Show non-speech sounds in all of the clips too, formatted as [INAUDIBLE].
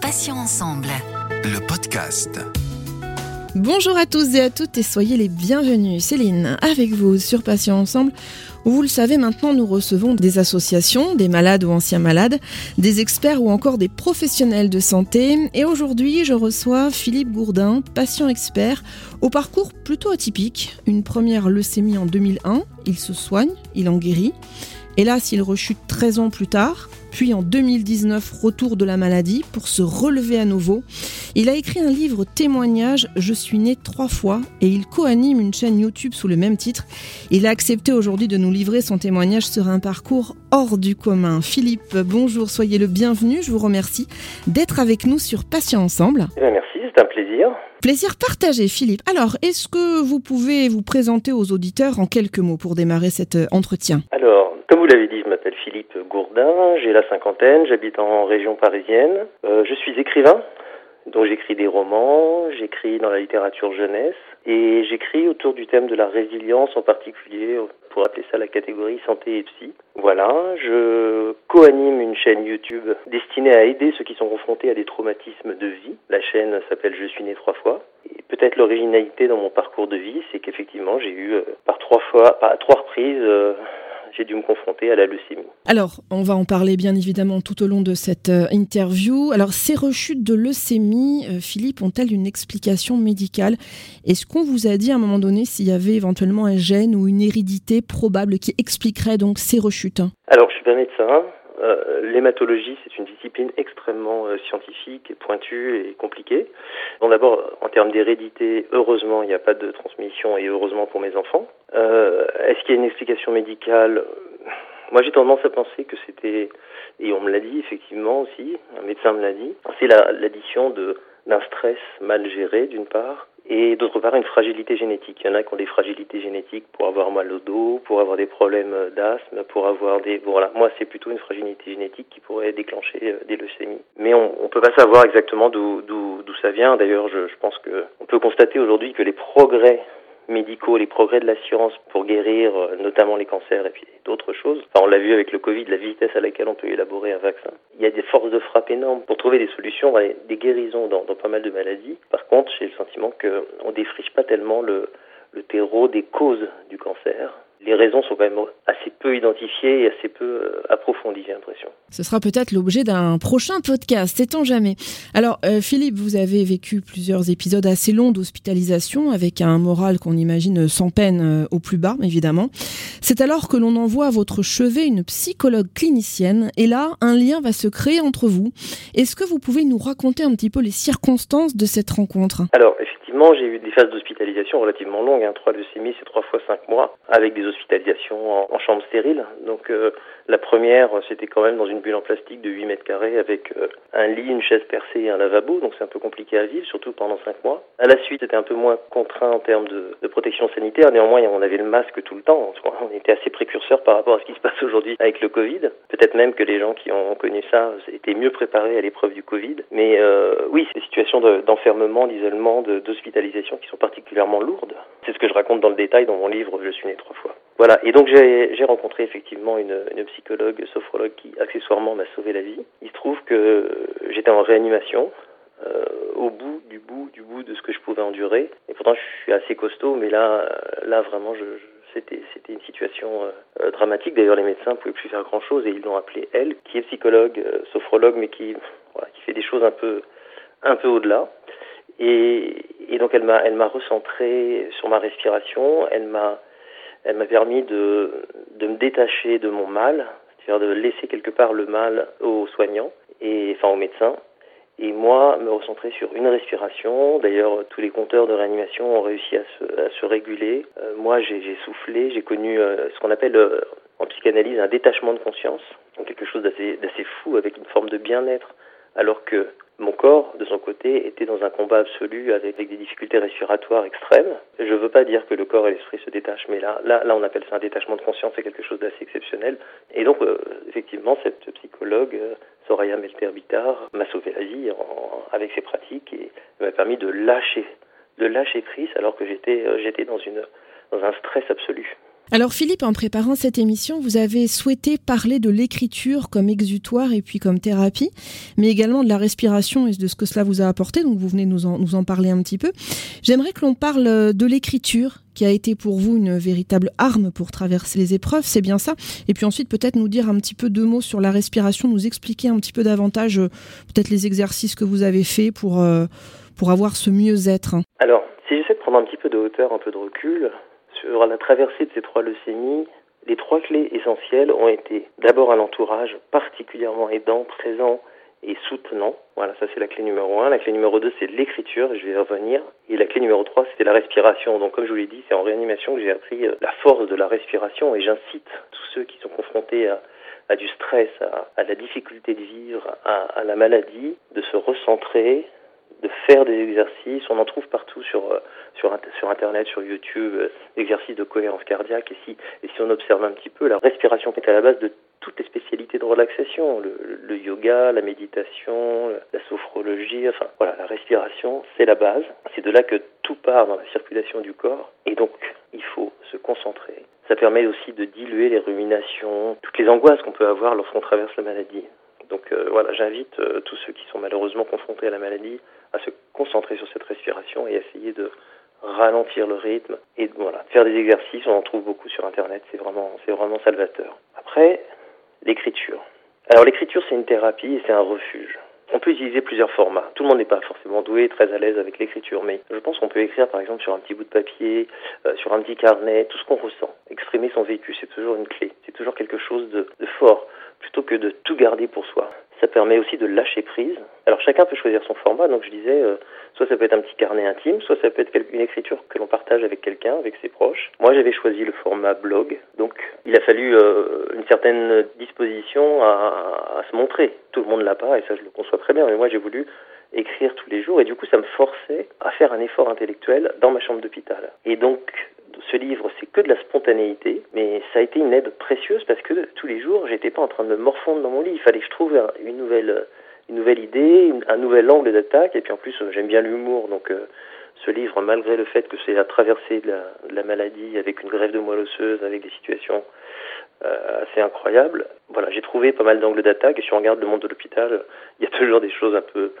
Passions ensemble. Le podcast. Bonjour à tous et à toutes et soyez les bienvenus. Céline, avec vous sur Patients Ensemble. Vous le savez maintenant, nous recevons des associations, des malades ou anciens malades, des experts ou encore des professionnels de santé. Et aujourd'hui, je reçois Philippe Gourdin, patient expert, au parcours plutôt atypique. Une première leucémie en 2001, il se soigne, il en guérit. Hélas, il rechute 13 ans plus tard, puis en 2019, retour de la maladie pour se relever à nouveau. Il a écrit un livre témoignage Je suis né trois fois et il co-anime une chaîne YouTube sous le même titre. Il a accepté aujourd'hui de nous livrer son témoignage sur un parcours hors du commun. Philippe, bonjour, soyez le bienvenu. Je vous remercie d'être avec nous sur Patient Ensemble. Eh bien, merci, c'est un plaisir. Plaisir partagé, Philippe. Alors, est-ce que vous pouvez vous présenter aux auditeurs en quelques mots pour démarrer cet euh, entretien? Alors, comme vous l'avez dit, je m'appelle Philippe Gourdin, j'ai la cinquantaine, j'habite en région parisienne. Euh, je suis écrivain, donc j'écris des romans, j'écris dans la littérature jeunesse et j'écris autour du thème de la résilience en particulier, pour appeler ça la catégorie santé et psy. Voilà, je co-anime une chaîne YouTube destinée à aider ceux qui sont confrontés à des traumatismes de vie. La chaîne s'appelle Je suis né trois fois. Et peut-être l'originalité dans mon parcours de vie, c'est qu'effectivement j'ai eu euh, par trois fois, par trois reprises, euh, j'ai dû me confronter à la leucémie. Alors, on va en parler bien évidemment tout au long de cette euh, interview. Alors, ces rechutes de leucémie, euh, Philippe, ont-elles une explication médicale? Est-ce qu'on vous a dit à un moment donné s'il y avait éventuellement un gène ou une hérédité probable qui expliquerait donc ces rechutes? Alors, je suis pas médecin. Euh, l'hématologie, c'est une discipline extrêmement euh, scientifique pointue et compliquée. Bon, d'abord, en termes d'hérédité, heureusement, il n'y a pas de transmission et heureusement pour mes enfants. Euh, est-ce qu'il y a une explication médicale? Moi, j'ai tendance à penser que c'était, et on me l'a dit effectivement aussi, un médecin me l'a dit, c'est l'addition d'un stress mal géré d'une part, et d'autre part une fragilité génétique. Il y en a qui ont des fragilités génétiques pour avoir mal au dos, pour avoir des problèmes d'asthme, pour avoir des... Voilà, moi c'est plutôt une fragilité génétique qui pourrait déclencher euh, des leucémies. Mais on ne peut pas savoir exactement d'où ça vient. D'ailleurs, je, je pense qu'on peut constater aujourd'hui que les progrès médicaux, les progrès de la science pour guérir euh, notamment les cancers et puis d'autres choses. Enfin, on l'a vu avec le Covid, la vitesse à laquelle on peut élaborer un vaccin. Il y a des forces de frappe énormes pour trouver des solutions, des guérisons dans, pas mal de maladies. Par contre, j'ai le sentiment qu'on défriche pas tellement le, le terreau des causes du cancer les raisons sont quand même assez peu identifiées et assez peu euh, approfondies, j'ai l'impression. Ce sera peut-être l'objet d'un prochain podcast, sait-on jamais. Alors, euh, Philippe, vous avez vécu plusieurs épisodes assez longs d'hospitalisation avec un moral qu'on imagine sans peine euh, au plus bas, évidemment. C'est alors que l'on envoie à votre chevet une psychologue clinicienne et là, un lien va se créer entre vous. Est-ce que vous pouvez nous raconter un petit peu les circonstances de cette rencontre? Alors, effectivement, j'ai eu des phases d'hospitalisation relativement longues, hein, trois leucémies, c'est trois fois cinq mois, avec des hospitalisation en, chambre stérile. Donc euh, la première, c'était quand même dans une bulle en plastique de 8 mètres carrés avec euh, un lit, une chaise percée et un lavabo. Donc c'est un peu compliqué à vivre, surtout pendant 5 mois. À la suite, c'était un peu moins contraint en termes de, protection sanitaire. Néanmoins, on avait le masque tout le temps. On était assez précurseurs par rapport à ce qui se passe aujourd'hui avec le Covid. Peut-être même que les gens qui ont connu ça étaient mieux préparés à l'épreuve du Covid. Mais euh, oui, ces situations d'enfermement, d'isolement, d'hospitalisation qui sont particulièrement lourdes. C'est ce que je raconte dans le détail dans mon livre Je suis né trois fois. Voilà, et donc j'ai rencontré effectivement une, une, psychologue, sophrologue qui accessoirement m'a sauvé la vie. Il se trouve que j'étais en réanimation, euh, au bout du bout du bout de ce que je pouvais endurer. Et pourtant je suis assez costaud, mais là, euh, là vraiment, je, c'était c'était une situation euh, dramatique. D'ailleurs, les médecins ne pouvaient plus faire grand chose et ils l'ont appelée elle, qui est psychologue, euh, sophrologue, mais qui voilà, qui fait des choses un peu un peu au-delà. Et, et donc elle m'a elle m'a recentré sur ma respiration. Elle m'a elle m'a permis de, de me détacher de mon mal, c'est-à-dire de laisser quelque part le mal aux soignants, et, enfin aux médecins, et moi me recentrer sur une respiration. D'ailleurs, tous les compteurs de réanimation ont réussi à se, réguler. Euh, moi, j'ai soufflé, j'ai connu euh, ce qu'on appelle euh, en psychanalyse un détachement de conscience, donc quelque chose d'assez fou avec une forme de bien-être, alors que mon corps, de son côté, était dans un combat absolu avec, des difficultés respiratoires extrêmes. Je ne veux pas dire que le corps et l'esprit se détachent, mais là, là, là, on appelle ça un détachement de conscience, c'est quelque chose d'assez exceptionnel. Et donc, euh, effectivement, cette psychologue, euh, Soraya Melter-Bitar, m'a sauvé la vie avec ses pratiques et m'a permis de lâcher, de lâcher prise alors que j'étais, euh, dans dans un stress absolu. Alors Philippe, en préparant cette émission, vous avez souhaité parler de l'écriture comme exutoire et puis comme thérapie, mais également de la respiration et de ce que cela vous a apporté, donc vous venez nous en, nous en parler un petit peu. J'aimerais que l'on parle de l'écriture qui a été pour vous une véritable arme pour traverser les épreuves, c'est bien ça Et puis ensuite peut-être nous dire un petit peu deux mots sur la respiration, nous expliquer un petit peu davantage euh, peut-être les exercices que vous avez faits pour, euh, pour avoir ce mieux-être. Alors, si j'essaie de prendre un petit peu de hauteur, un peu de recul, sur la traversée de ces trois leucémies, les trois clés essentielles ont été d'abord un entourage particulièrement aidant, présent et soutenant. Voilà, ça c'est la clé numéro un. La clé numéro deux, c'est l'écriture, je vais y revenir. Et la clé numéro trois, c'était la respiration. Donc comme je vous l'ai dit, c'est en réanimation que j'ai appris euh, la force de la respiration et j'incite tous ceux qui sont confrontés à, du stress, à, la difficulté de vivre, à la maladie, de se recentrer, de faire des exercices. On en trouve partout sur, euh, sur, sur Internet, sur YouTube, euh, exercices de cohérence cardiaque. Et si, et si on observe un petit peu, la respiration est à la base de toutes les spécialités de relaxation, le, le yoga, la méditation, la sophrologie, enfin voilà, la respiration, c'est la base. C'est de là que tout part dans la circulation du corps. Et donc, il faut se concentrer. Ça permet aussi de diluer les ruminations, toutes les angoisses qu'on peut avoir lorsqu'on traverse la maladie. Donc euh, voilà, j'invite euh, tous ceux qui sont malheureusement confrontés à la maladie à se concentrer sur cette respiration et essayer de ralentir le rythme et voilà, faire des exercices, on en trouve beaucoup sur internet, c'est vraiment c'est vraiment salvateur. Après, l'écriture. Alors l'écriture c'est une thérapie et c'est un refuge. On peut utiliser plusieurs formats. Tout le monde n'est pas forcément doué, très à l'aise avec l'écriture, mais je pense qu'on peut écrire par exemple sur un petit bout de papier, euh, sur un petit carnet, tout ce qu'on ressent. Exprimer son vécu, c'est toujours une clé, c'est toujours quelque chose de, de fort, plutôt que de tout garder pour soi. Ça permet aussi de lâcher prise. Alors chacun peut choisir son format, donc je disais, euh, soit ça peut être un petit carnet intime, soit ça peut être une écriture que l'on partage avec quelqu'un, avec ses proches. Moi j'avais choisi le format blog, donc il a fallu euh, une certaine disposition à, à se montrer. Tout le monde l'a pas, et ça je le conçois très bien, mais moi j'ai voulu écrire tous les jours, et du coup ça me forçait à faire un effort intellectuel dans ma chambre d'hôpital. Et donc ce livre, c'est que de la spontanéité, mais ça a été une aide précieuse parce que tous les jours, j'étais pas en train de me morfondre dans mon lit. Il fallait que je trouve une nouvelle, une nouvelle idée, un nouvel angle d'attaque. Et puis en plus, j'aime bien l'humour, donc euh, ce livre, malgré le fait que c'est la traversée de la, maladie avec une grève de moelle osseuse, avec des situations euh, assez incroyables, voilà, j'ai trouvé pas mal d'angles d'attaque. Et si on regarde le monde de l'hôpital, il y a toujours des choses un peu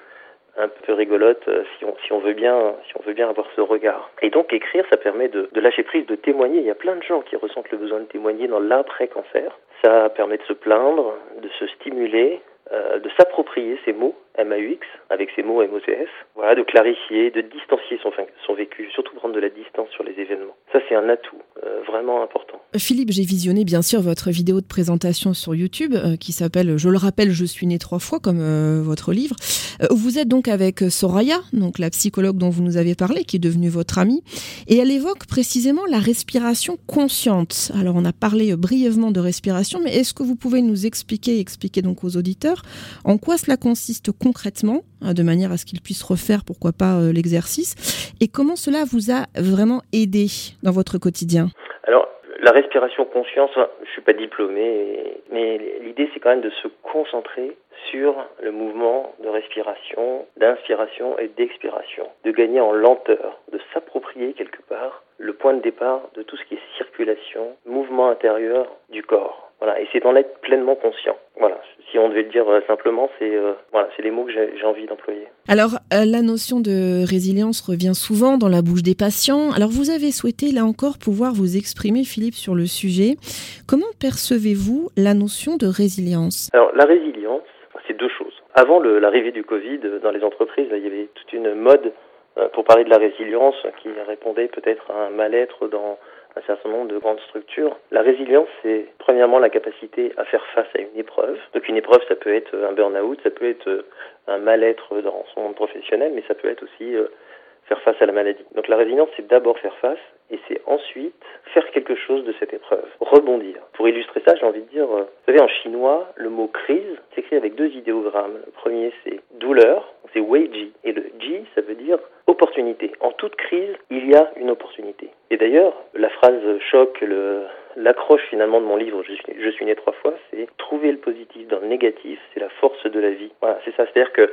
un peu rigolote euh, si on, si on veut bien si on veut bien avoir ce regard. Et donc écrire, ça permet de, de lâcher prise, de témoigner. Il y a plein de gens qui ressentent le besoin de témoigner dans l'après-cancer. Ça permet de se plaindre, de se stimuler, euh, de s'approprier ces mots MAUX avec ces mots MOCS, voilà, de clarifier, de distancier son, son vécu, surtout prendre de la distance sur les événements. Ça c'est un atout euh, vraiment important. Philippe, j'ai visionné bien sûr votre vidéo de présentation sur YouTube euh, qui s'appelle Je le rappelle, je suis né trois fois comme euh, votre livre. Euh, vous êtes donc avec Soraya, donc la psychologue dont vous nous avez parlé, qui est devenue votre amie, et elle évoque précisément la respiration consciente. Alors on a parlé brièvement de respiration, mais est-ce que vous pouvez nous expliquer, expliquer donc aux auditeurs, en quoi cela consiste concrètement, hein, de manière à ce qu'ils puissent refaire, pourquoi pas, euh, l'exercice, et comment cela vous a vraiment aidé dans votre quotidien? Alors, la respiration conscience, je suis pas diplômé, mais l'idée c'est quand même de se concentrer sur le mouvement de respiration, d'inspiration et d'expiration, de gagner en lenteur, de s'approprier quelque part le point de départ de tout ce qui est circulation, mouvement intérieur du corps. Voilà, et c'est d'en être pleinement conscient. Voilà, si on devait le dire euh, simplement, c'est euh, voilà, c'est les mots que j'ai envie d'employer. Alors, euh, la notion de résilience revient souvent dans la bouche des patients. Alors, vous avez souhaité là encore pouvoir vous exprimer, Philippe, sur le sujet. Comment percevez-vous la notion de résilience? Alors, la résilience, c'est deux choses. Avant l'arrivée du Covid dans les entreprises, là, il y avait toute une mode pour parler de la résilience qui répondait peut-être à un mal-être dans un certain nombre de grandes structures. La résilience, c'est premièrement la capacité à faire face à une épreuve. Donc une épreuve, ça peut être un burn-out, ça peut être un mal-être dans son monde professionnel, mais ça peut être aussi faire face à la maladie. Donc la résilience, c'est d'abord faire face et c'est ensuite faire quelque chose de cette épreuve, rebondir. Pour illustrer ça, j'ai envie de dire, vous savez, en chinois, le mot crise s'écrit avec deux idéogrammes. Le premier, c'est douleur, c'est wei ji, et le ji, ça veut dire opportunité. En toute crise, il y a une opportunité. Et d'ailleurs, la phrase choc, l'accroche finalement de mon livre je suis né trois fois, c'est trouver le positif dans le négatif, c'est la force de la vie. Voilà, c'est ça. C'est-à-dire que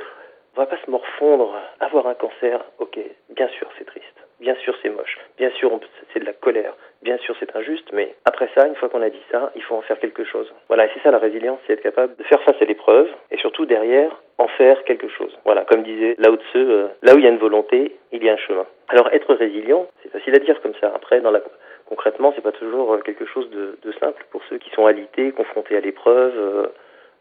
on va pas se morfondre, avoir un cancer, ok, bien sûr c'est triste. Bien sûr, c'est moche. Bien sûr, c'est de la colère. Bien sûr, c'est injuste, mais après ça, une fois qu'on a dit ça, il faut en faire quelque chose. Voilà, et c'est ça la résilience, c'est être capable de faire face à l'épreuve et surtout derrière en faire quelque chose. Voilà, comme disait Lao Tse, euh, là où il y a une volonté, il y a un chemin. Alors être résilient, c'est facile à dire comme ça. Après, dans la concrètement, c'est pas toujours euh, quelque chose de, de, simple pour ceux qui sont alités, confrontés à l'épreuve. Euh,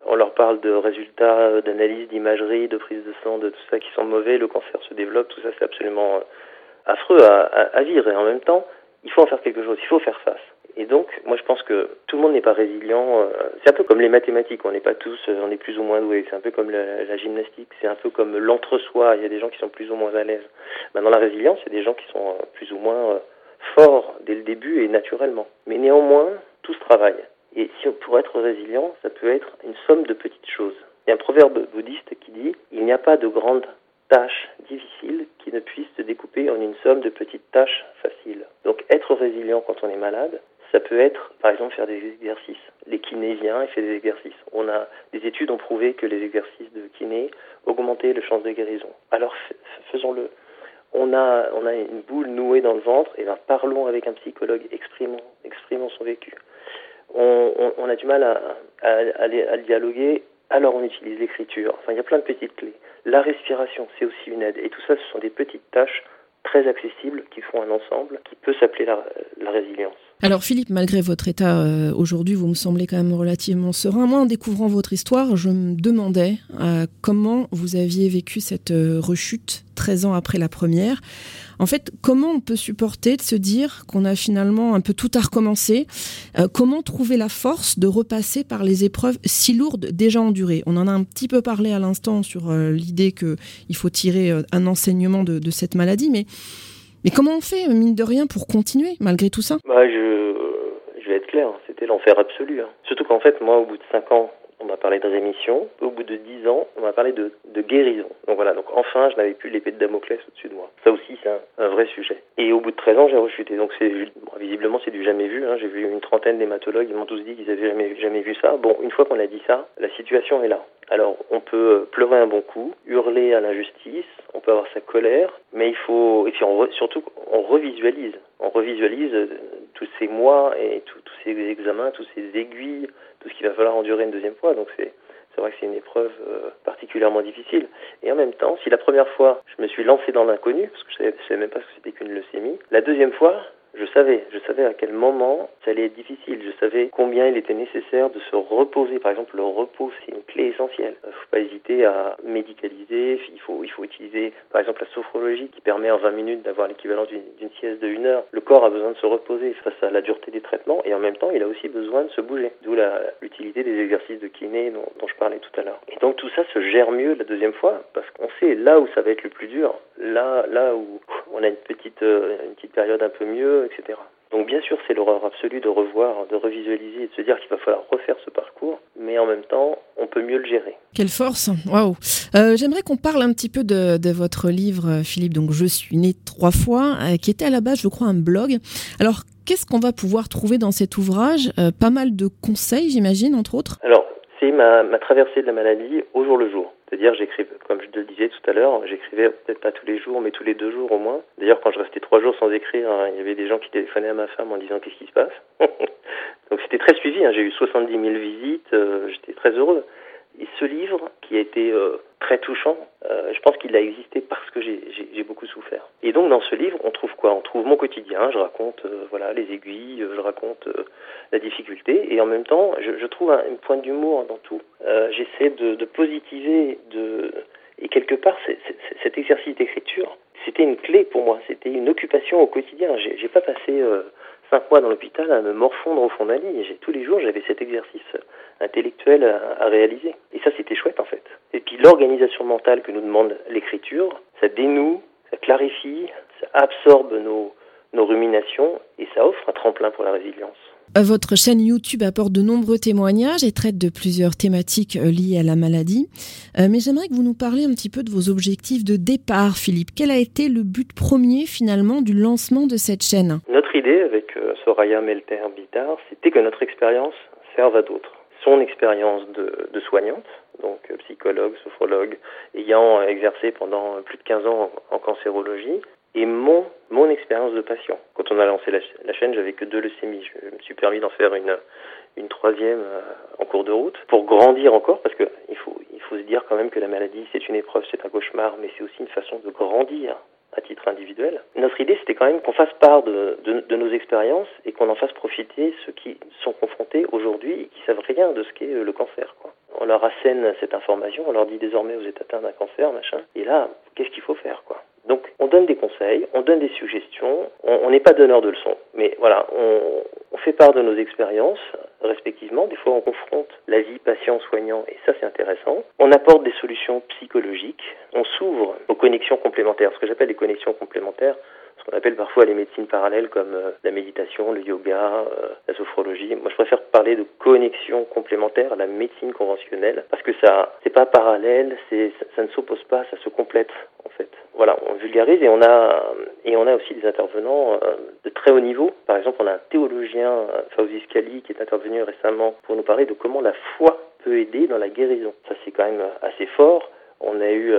on leur parle de résultats d'analyse, d'imagerie, de prise de sang, de tout ça qui sont mauvais, le cancer se développe, tout ça c'est absolument affreux à, à, à vivre et en même temps, il faut en faire quelque chose, il faut faire face. Et donc, moi, je pense que tout le monde n'est pas résilient. Euh, c'est un peu comme les mathématiques. On n'est pas tous, euh, on est plus ou moins doués. C'est un peu comme la, gymnastique. C'est un peu comme l'entre-soi. Il y a des gens qui sont plus ou moins à l'aise. Maintenant, la résilience, c'est des gens qui sont euh, plus ou moins forts dès le début et naturellement. Mais néanmoins, tout se travaille. Et si pour être résilient, ça peut être une somme de petites choses. Il y a un proverbe bouddhiste qui dit il n'y a pas de grande tâche difficile qui ne puisse se découper en une somme de petites tâches faciles. Donc être résilient quand on est malade, ça peut être, par exemple, faire des exercices. Les kinésiens, font des exercices. On a des études ont prouvé que les exercices de kiné augmentaient les chances de guérison. Alors faisons-le. On a, on a une boule nouée dans le ventre, et ben parlons avec un psychologue, exprimons, exprimons son vécu. On, on, on a du mal à, à, à, à dialoguer, alors on utilise l'écriture. Enfin, il y a plein de petites clés. La respiration, c'est aussi une aide. Et tout ça, ce sont des petites tâches très accessibles qui font un ensemble qui peut s'appeler la, la, résilience. Alors Philippe, malgré votre état euh, aujourd'hui, vous me semblez quand même relativement serein. Moi, en découvrant votre histoire, je me demandais euh, comment vous aviez vécu cette euh, rechute 13 ans après la première. En fait, comment on peut supporter de se dire qu'on a finalement un peu tout à recommencer Comment trouver la force de repasser par les épreuves si lourdes déjà endurées? On en a un petit peu parlé à l'instant sur l'idée qu'il faut tirer un enseignement de, de, cette maladie, mais, mais comment on fait, mine de rien, pour continuer malgré tout ça? Bah, je, je vais être clair, c'était l'enfer absolu. Hein. Surtout qu'en fait, moi, au bout de 5 ans, on m'a parlé de rémission. Au bout de dix ans, on m'a parlé de, guérison. Donc voilà, donc enfin, je n'avais plus l'épée de Damoclès au-dessus de moi. Ça aussi, c'est un, vrai sujet. Et au bout de 13 ans, j'ai rechuté. Donc visiblement, c'est du jamais vu. Hein. J'ai vu une trentaine d'hématologues, ils m'ont tous dit qu'ils avaient jamais, vu ça. Bon, une fois qu'on a dit ça, la situation est là. Alors, on peut pleurer un bon coup, hurler à l'injustice, on peut avoir sa colère, mais il faut, et puis on surtout, on revisualise. On revisualise tous ces mois et tous ces examens, tous ces aiguilles, tout ce qu'il va falloir endurer une deuxième fois. Donc c'est c'est vrai que c'est une épreuve euh, particulièrement difficile. Et en même temps, si la première fois, je me suis lancé dans l'inconnu, parce que je je savais même pas ce que c'était qu'une leucémie, la deuxième fois, je savais, je savais à quel moment ça allait être difficile. Je savais combien il était nécessaire de se reposer. Par exemple, le repos, c'est une clé essentielle. Il ne faut pas hésiter à médicaliser. Il faut, il faut utiliser, par exemple, la sophrologie qui permet en 20 minutes d'avoir l'équivalent d'une sieste de une heure. Le corps a besoin de se reposer face à la dureté des traitements et en même temps, il a aussi besoin de se bouger. D'où l'utilité des exercices de kiné dont, dont je parlais tout à l'heure. Et donc tout ça se gère mieux la deuxième fois parce qu'on sait là où ça va être le plus dur, là, là où on a une petite, une petite période un peu mieux etc. Donc bien sûr, c'est l'horreur absolue de revoir, de revisualiser et de se dire qu'il va falloir refaire ce parcours, mais en même temps, on peut mieux le gérer. Quelle force Waouh euh, J'aimerais qu'on parle un petit peu de, de, votre livre, Philippe, donc Je suis né trois fois, euh, qui était à la base, je crois, un blog. Alors, qu'est-ce qu'on va pouvoir trouver dans cet ouvrage? Euh, Pas mal de conseils, j'imagine, entre autres Alors, c'est ma, ma traversée de la maladie au jour le jour. C'est-à-dire, j'écrivais, comme je le disais tout à l'heure, j'écrivais peut-être pas tous les jours, mais tous les deux jours au moins. D'ailleurs, quand je restais trois jours sans écrire, hein, il y avait des gens qui téléphonaient à ma femme en disant qu'est-ce qui se passe. [LAUGHS] Donc c'était très suivi, hein. j'ai eu 70 000 visites, euh, j'étais très heureux. Et ce livre, qui a été euh, très touchant, euh, je pense qu'il a existé parce que j'ai beaucoup souffert. Et donc dans ce livre, on trouve quoi? On trouve mon quotidien, je raconte euh, voilà les aiguilles, je raconte euh, la difficulté, et en même temps, je, trouve un, une pointe d'humour dans tout. J'essaie de, de, positiver, et quelque part, cet exercice d'écriture, c'était une clé pour moi, c'était une occupation au quotidien. J'ai pas passé cinq mois dans l'hôpital à me morfondre au fond d'un lit. Et tous les jours, j'avais cet exercice intellectuel à, à réaliser. Et ça, c'était chouette en fait. Et puis l'organisation mentale que nous demande l'écriture, ça dénoue, ça clarifie, ça absorbe nos, nos ruminations et ça offre un tremplin pour la résilience. Votre chaîne YouTube apporte de nombreux témoignages et traite de plusieurs thématiques liées à la maladie. Mais j'aimerais que vous nous parliez un petit peu de vos objectifs de départ, Philippe. Quel a été le but premier finalement du lancement de cette chaîne? Notre idée avec Soraya Melter-Bitar, c'était que notre expérience serve à d'autres. Son expérience de, soignante, donc psychologue, sophrologue, ayant exercé pendant plus de 15 ans en, cancérologie, et mon mon expérience de patient. Quand on a lancé la, chaîne, j'avais que deux leucémies. Je, me suis permis d'en faire une une troisième euh, en cours de route pour grandir encore parce que il faut il faut se dire quand même que la maladie c'est une épreuve, c'est un cauchemar, mais c'est aussi une façon de grandir à titre individuel. Notre idée, c'était quand même qu'on fasse part de, de, nos expériences et qu'on en fasse profiter ceux qui sont confrontés aujourd'hui et qui savent rien de ce qu'est le cancer. Quoi on leur assène cette information, on leur dit désormais vous êtes atteint d'un cancer, machin. Et là, qu'est-ce qu'il faut faire, quoi? Donc, on donne des conseils, on donne des suggestions. On n'est pas donneur de leçons, mais voilà, on fait part de nos expériences respectivement. Des fois, on confronte la vie patient-soignant, et ça, c'est intéressant. On apporte des solutions psychologiques. On s'ouvre aux connexions complémentaires. Ce que j'appelle les connexions complémentaires, ce qu'on appelle parfois les médecines parallèles comme euh, la méditation, le yoga, euh, la sophrologie. Moi, je préfère parler de connexion complémentaire à la médecine conventionnelle parce que ça, c'est pas parallèle, ça, ne s'oppose pas, ça se complète en fait. Voilà, on vulgarise et on a et on a aussi des intervenants euh, de très haut niveau. Par exemple, on a un théologien, Fauzi Scali, qui est intervenu récemment pour nous parler de comment la foi peut aider dans la guérison. Ça, c'est quand même assez fort. On a eu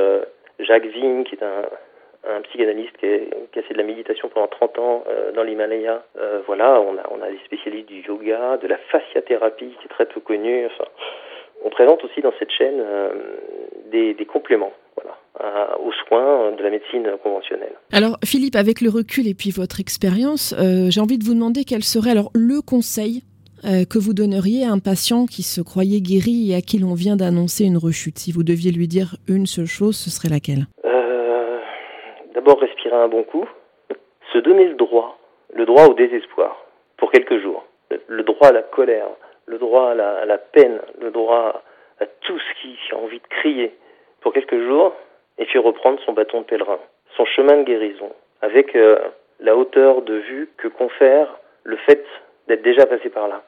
Jacques Vigne, qui est un psychanalyste qui, a fait de la méditation pendant 30 ans euh, dans l'Himalaya. Euh, voilà, on a, des spécialistes du yoga, de la fasciathérapie qui est très peu connue. On présente aussi dans cette chaîne euh, des, compléments. Aux soins de la médecine conventionnelle. Alors Philippe, avec le recul et puis votre expérience, j'ai envie de vous demander quel serait alors le conseil que vous donneriez à un patient qui se croyait guéri et à qui l'on vient d'annoncer une rechute. Si vous deviez lui dire une seule chose, ce serait laquelle? D'abord respirer un bon coup, se donner le droit, le droit au désespoir, pour quelques jours, le droit à la colère, le droit à la, peine, le droit à tout ce qui a envie de crier, pour quelques jours, et puis reprendre son bâton de pèlerin, son chemin de guérison, avec euh, la hauteur de vue que confère le fait d'être déjà passé par là.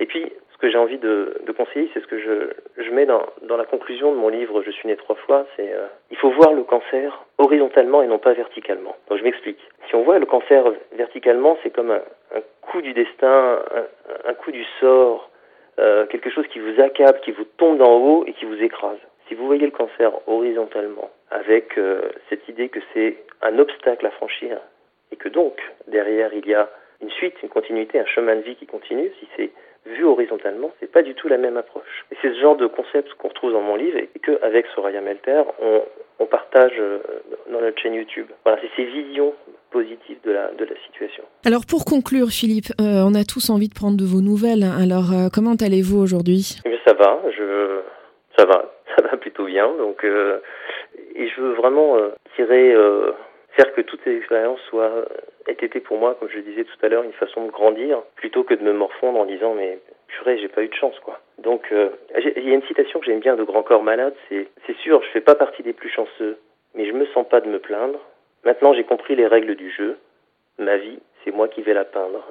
Et puis, ce que j'ai envie de, conseiller, c'est ce que je, mets dans, la conclusion de mon livre Je suis né trois fois, c'est euh, il faut voir le cancer horizontalement et non pas verticalement. Donc je m'explique. Si on voit le cancer verticalement, c'est comme un, coup du destin, un, un coup du sort, euh, quelque chose qui vous accable, qui vous tombe d'en haut et qui vous écrase. Si vous voyez le cancer horizontalement, avec euh, cette idée que c'est un obstacle à franchir, et que donc derrière il y a une suite, une continuité, un chemin de vie qui continue, si c'est vu horizontalement, c'est pas du tout la même approche. Et c'est ce genre de concept qu'on retrouve dans mon livre et qu'avec Soraya Melter, on, on partage euh, dans notre chaîne YouTube. Voilà, c'est ces visions positives de la, de la situation. Alors pour conclure, Philippe, euh, on a tous envie de prendre de vos nouvelles. Alors euh, comment allez-vous aujourd'hui? Eh Ça va, je, ça va, [LAUGHS] ça va plutôt bien. Donc, euh, et je veux vraiment tirer faire que toutes ces expériences soient aient été pour moi, comme je le disais tout à l'heure, une façon de grandir, plutôt que de me morfondre en disant mais purée, j'ai pas eu de chance quoi. Donc euh, il y a une citation que j'aime bien de Grand Corps Malade, c'est c'est sûr, je fais pas partie des plus chanceux, mais je me sens pas de me plaindre. Maintenant j'ai compris les règles du jeu. Ma vie, c'est moi qui vais la peindre.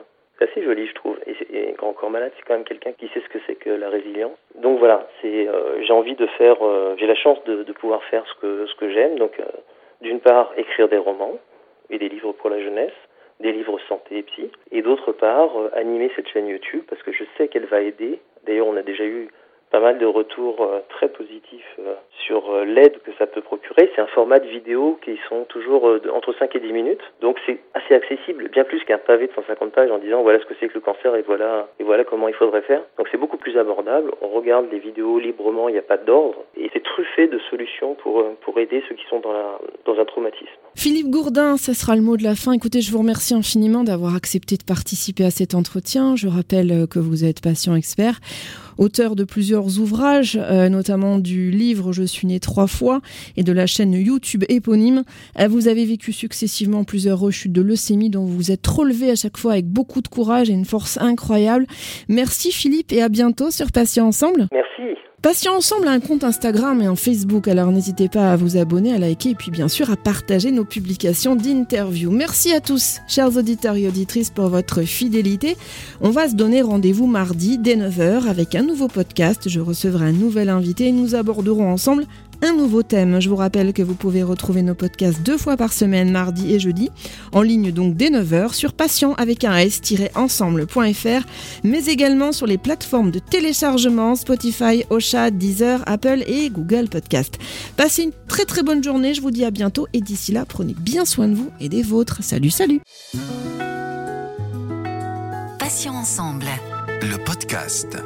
C'est assez joli, je trouve. Et, et Grand Corps Malade, c'est quand même quelqu'un qui sait ce que c'est que la résilience. Donc voilà, c'est euh, j'ai envie de faire, euh, j'ai la chance de, pouvoir faire ce que ce que j'aime. Donc euh, d'une part, écrire des romans et des livres pour la jeunesse, des livres santé et psy, et d'autre part, animer cette chaîne YouTube parce que je sais qu'elle va aider. D'ailleurs, on a déjà eu pas mal de retours euh, très positifs euh, sur l'aide que ça peut procurer. C'est un format de vidéo qui sont toujours entre 5 et 10 minutes. Donc c'est assez accessible, bien plus qu'un pavé de 150 pages en disant voilà ce que c'est que le cancer et voilà, et voilà comment il faudrait faire. Donc c'est beaucoup plus abordable. On regarde les vidéos librement, il n'y a pas d'ordre. Et c'est truffé de solutions pour, pour aider ceux qui sont dans, dans un traumatisme. Philippe Gourdin, ça sera le mot de la fin. Écoutez, je vous remercie infiniment d'avoir accepté de participer à cet entretien. Je rappelle que vous êtes patient expert auteur de plusieurs ouvrages, euh, notamment du livre Je suis né trois fois et de la chaîne YouTube éponyme. Euh, vous avez vécu successivement plusieurs rechutes de leucémie dont vous vous êtes relevé à chaque fois avec beaucoup de courage et une force incroyable. Merci Philippe et à bientôt sur Patient Ensemble. Merci. Patient Ensemble un compte Instagram et un Facebook, alors n'hésitez pas à vous abonner, à liker et puis bien sûr à partager nos publications d'interviews. Merci à tous, chers auditeurs et auditrices, pour votre fidélité. On va se donner rendez-vous mardi dès 9h avec un nouveau podcast. Je recevrai un nouvel invité et nous aborderons ensemble un nouveau thème. Je vous rappelle que vous pouvez retrouver nos podcasts deux fois par semaine, mardi et jeudi, en ligne donc dès 9h sur patient avec un s-ensemble.fr, mais également sur les plateformes de téléchargement Spotify, Ocha, Deezer, Apple et Google Podcast. Passez une très très bonne journée, je vous dis à bientôt et d'ici là, prenez bien soin de vous et des vôtres. Salut, salut Passions ensemble. Le podcast.